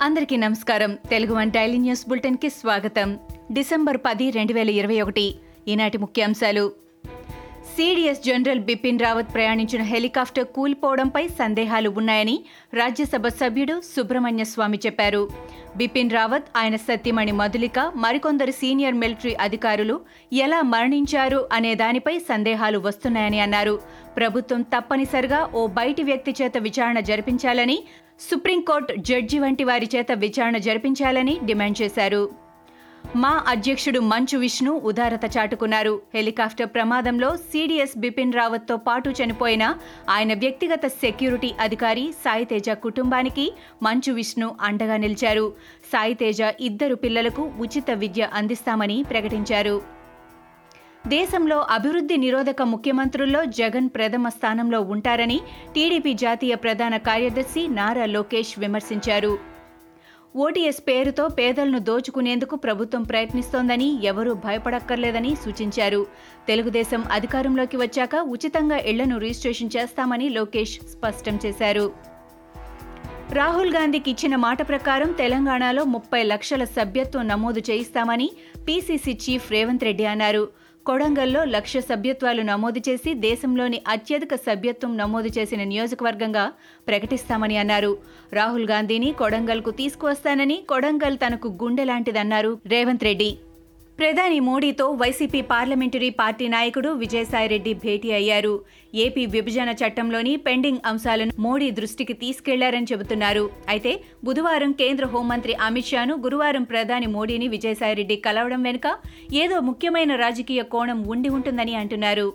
అందరికీ నమస్కారం. Telugu one daily news బులెటిన్కి స్వాగతం. డిసెంబర్ పది రెండు వేల ఇరవై ఒకటి. ఈనాటి ముఖ్యాంశాలు. సిడిఎస్ జనరల్ బిపిన్ రావత్ ప్రయాణించిన హెలికాప్టర్ కూలిపోవడంపై సందేహాలు ఉన్నాయని రాజ్యసభ సభ్యుడు సుబ్రహ్మణ్య స్వామి చెప్పారు. బిపిన్ రావత్ ఆయన సత్యమణి మధులిక మరికొందరు సీనియర్ మిలిటరీ అధికారులు ఎలా మరణించారు అనే దానిపై సందేహాలు వస్తున్నాయని అన్నారు. ప్రభుత్వం తప్పనిసరిగా ఓ బయటి వ్యక్తి చేత విచారణ జరిపించాలని సుప్రీంకోర్టు జడ్జి వంటి వారి చేత విచారణ జరిపించాలని డిమాండ్ చేశారు. మా అధ్యక్షుడు మంచు విష్ణు ఉదారత చాటుకున్నారు. హెలికాప్టర్ ప్రమాదంలో సీడీఎస్ బిపిన్ రావత్తో పాటు చనిపోయిన ఆయన వ్యక్తిగత సెక్యూరిటీ అధికారి సాయితేజ కుటుంబానికి మంచు విష్ణు అండగా నిలిచారు. సాయితేజ ఇద్దరు పిల్లలకు ఉచిత విద్య అందిస్తామని ప్రకటించారు. దేశంలో అభివృద్ధి నిరోధక ముఖ్యమంత్రుల్లో జగన్ ప్రథమ స్థానంలో ఉంటారని టీడీపీ జాతీయ ప్రధాన కార్యదర్శి నారా లోకేష్ విమర్శించారు. ఓటీఎస్ పేరుతో పేదలను దోచుకునేందుకు ప్రభుత్వం ప్రయత్నిస్తోందని ఎవరూ భయపడక్కర్లేదని సూచించారు. తెలుగుదేశం అధికారంలోకి వచ్చాక ఉచితంగా ఇళ్ళను రిజిస్ట్రేషన్ చేస్తామని లోకేష్ స్పష్టం చేశారు. రాహుల్ గాంధీకి ఇచ్చిన మాట ప్రకారం తెలంగాణలో ముప్పై లక్షల సభ్యత్వం నమోదు చేయిస్తామని పీసీసీ చీఫ్ రేవంత్ రెడ్డి అన్నారు. కొడంగల్లో లక్ష సభ్యత్వాలు నమోదు చేసి దేశంలోని అత్యధిక సభ్యత్వం నమోదు చేసిన నియోజకవర్గంగా ప్రకటిస్తామని అన్నారు. రాహుల్ గాంధీని కొడంగల్కు తీసుకువస్తానని కొడంగల్ తనకు గుండె లాంటిదన్నారు రేవంత్ రెడ్డి. ప్రధాని మోడీతో వైసీపీ పార్లమెంటరీ పార్టీ నాయకుడు విజయసాయిరెడ్డి భేటీ అయ్యారు. ఏపీ విభజన చట్టంలోని పెండింగ్ అంశాలను మోడీ దృష్టికి తీసుకెళ్ళారని చెబుతున్నారు. అయితే బుధవారం కేంద్ర హోంమంత్రి అమిత్ షాను గురువారం ప్రధాని మోడీని విజయసాయిరెడ్డి కలవడం వెనుక ఏదో ముఖ్యమైన రాజకీయ కోణం ఉండి ఉంటుందని అంటున్నారు.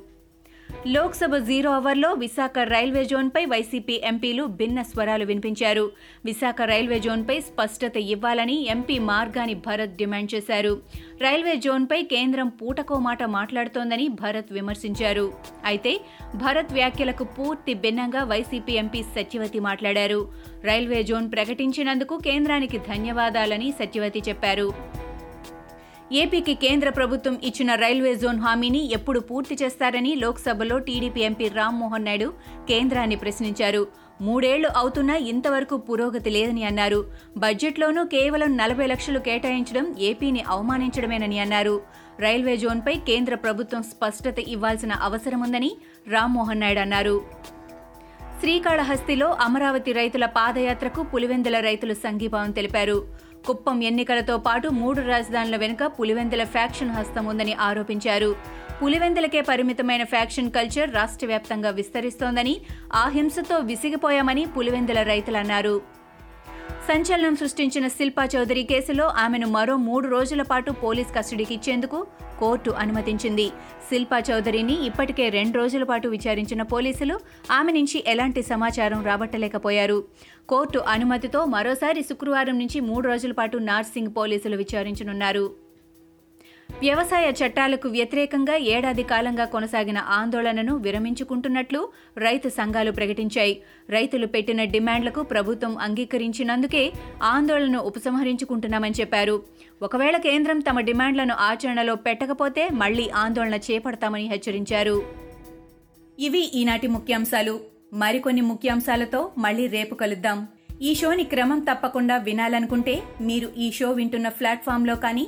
లోక్సభ జీరో అవర్లో విశాఖ రైల్వే జోన్పై వైసీపీ ఎంపీలు భిన్న స్వరాలు వినిపించారు. విశాఖ రైల్వే జోన్పై స్పష్టత ఇవ్వాలని ఎంపీ మార్గాని భరత్ డిమాండ్ చేశారు. రైల్వే జోన్పై కేంద్రం పూటకో మాట మాట్లాడుతోందని భరత్ విమర్శించారు. అయితే భరత్ వ్యాఖ్యలకు పూర్తి భిన్నంగా వైసీపీ ఎంపీ సత్యవతి మాట్లాడారు. రైల్వే జోన్ ప్రకటించినందుకు కేంద్రానికి ధన్యవాదాలని సత్యవతి చెప్పారు. ఏపీకి కేంద్ర ప్రభుత్వం ఇచ్చిన రైల్వే జోన్ హామీని ఎప్పుడు పూర్తి చేస్తారని లోక్సభలో టీడీపీ ఎంపీ రామ్మోహన్ నాయుడు కేంద్రాన్ని ప్రశ్నించారు. మూడేళ్ళు అవుతున్నా ఇంతవరకు పురోగతి లేదని అన్నారు. బడ్జెట్లోనూ కేవలం నలభై లక్షలు కేటాయించడం ఏపీని అవమానించడమేనని అన్నారు. రైల్వే జోన్పై కేంద్ర ప్రభుత్వం స్పష్టత ఇవ్వాల్సిన అవసరముందని రామ్మోహన్ నాయుడు అన్నారు. శ్రీకాళహస్తిలో అమరావతి రైతుల పాదయాత్రకు పులివెందుల రైతులు సంఘీభావం తెలిపారు. కుప్పం ఎన్నికలతో పాటు మూడు రాజధానుల వెనుక పులివెందుల ఫ్యాక్షన్ హస్తం ఉందని ఆరోపించారు. పులివెందులకే పరిమితమైన ఫ్యాక్షన్ కల్చర్ రాష్ట్ర వ్యాప్తంగా విస్తరిస్తోందని ఆ హింసతో విసిగిపోయామని పులివెందుల రైతులన్నారు సంచలనం సృష్టించిన శిల్పా చౌదరి కేసులో ఆమెను మరో మూడు రోజుల పాటు పోలీస్ కస్టడీకి ఇచ్చేందుకు కోర్టు అనుమతించింది. శిల్పా చౌదరిని ఇప్పటికే రెండు రోజుల పాటు విచారించిన పోలీసులు ఆమె నుంచి ఎలాంటి సమాచారం రాబట్టలేకపోయారు. కోర్టు అనుమతితో మరోసారి శుక్రవారం నుంచి మూడు రోజుల పాటు నార్సింగ్ పోలీసులు విచారించనున్నారు. వ్యవసాయ చట్టాలకు వ్యతిరేకంగా ఏడాది కాలంగా కొనసాగిన ఆందోళనను విరమించుకుంటున్నట్లు రైతు సంఘాలు ప్రకటించాయి. రైతులు పెట్టిన డిమాండ్లకు ప్రభుత్వం అంగీకరించినందుకే ఆందోళనను ఉపసంహరించుకుంటున్నామని చెప్పారు. ఒకవేళ కేంద్రం తమ డిమాండ్లను ఆచరణలో పెట్టకపోతే మళ్ళీ ఆందోళన చేపడతామని హెచ్చరించారు. ఇవి ఈనాటి ముఖ్యాంశాలు. మరికొన్ని ముఖ్యాంశాలతో మళ్ళీ రేపు కలుద్దాం. ఈ షోని క్రమం తప్పకుండా వినాలనుకుంటే మీరు ఈ షో వింటున్న ప్లాట్ఫామ్లో కానీ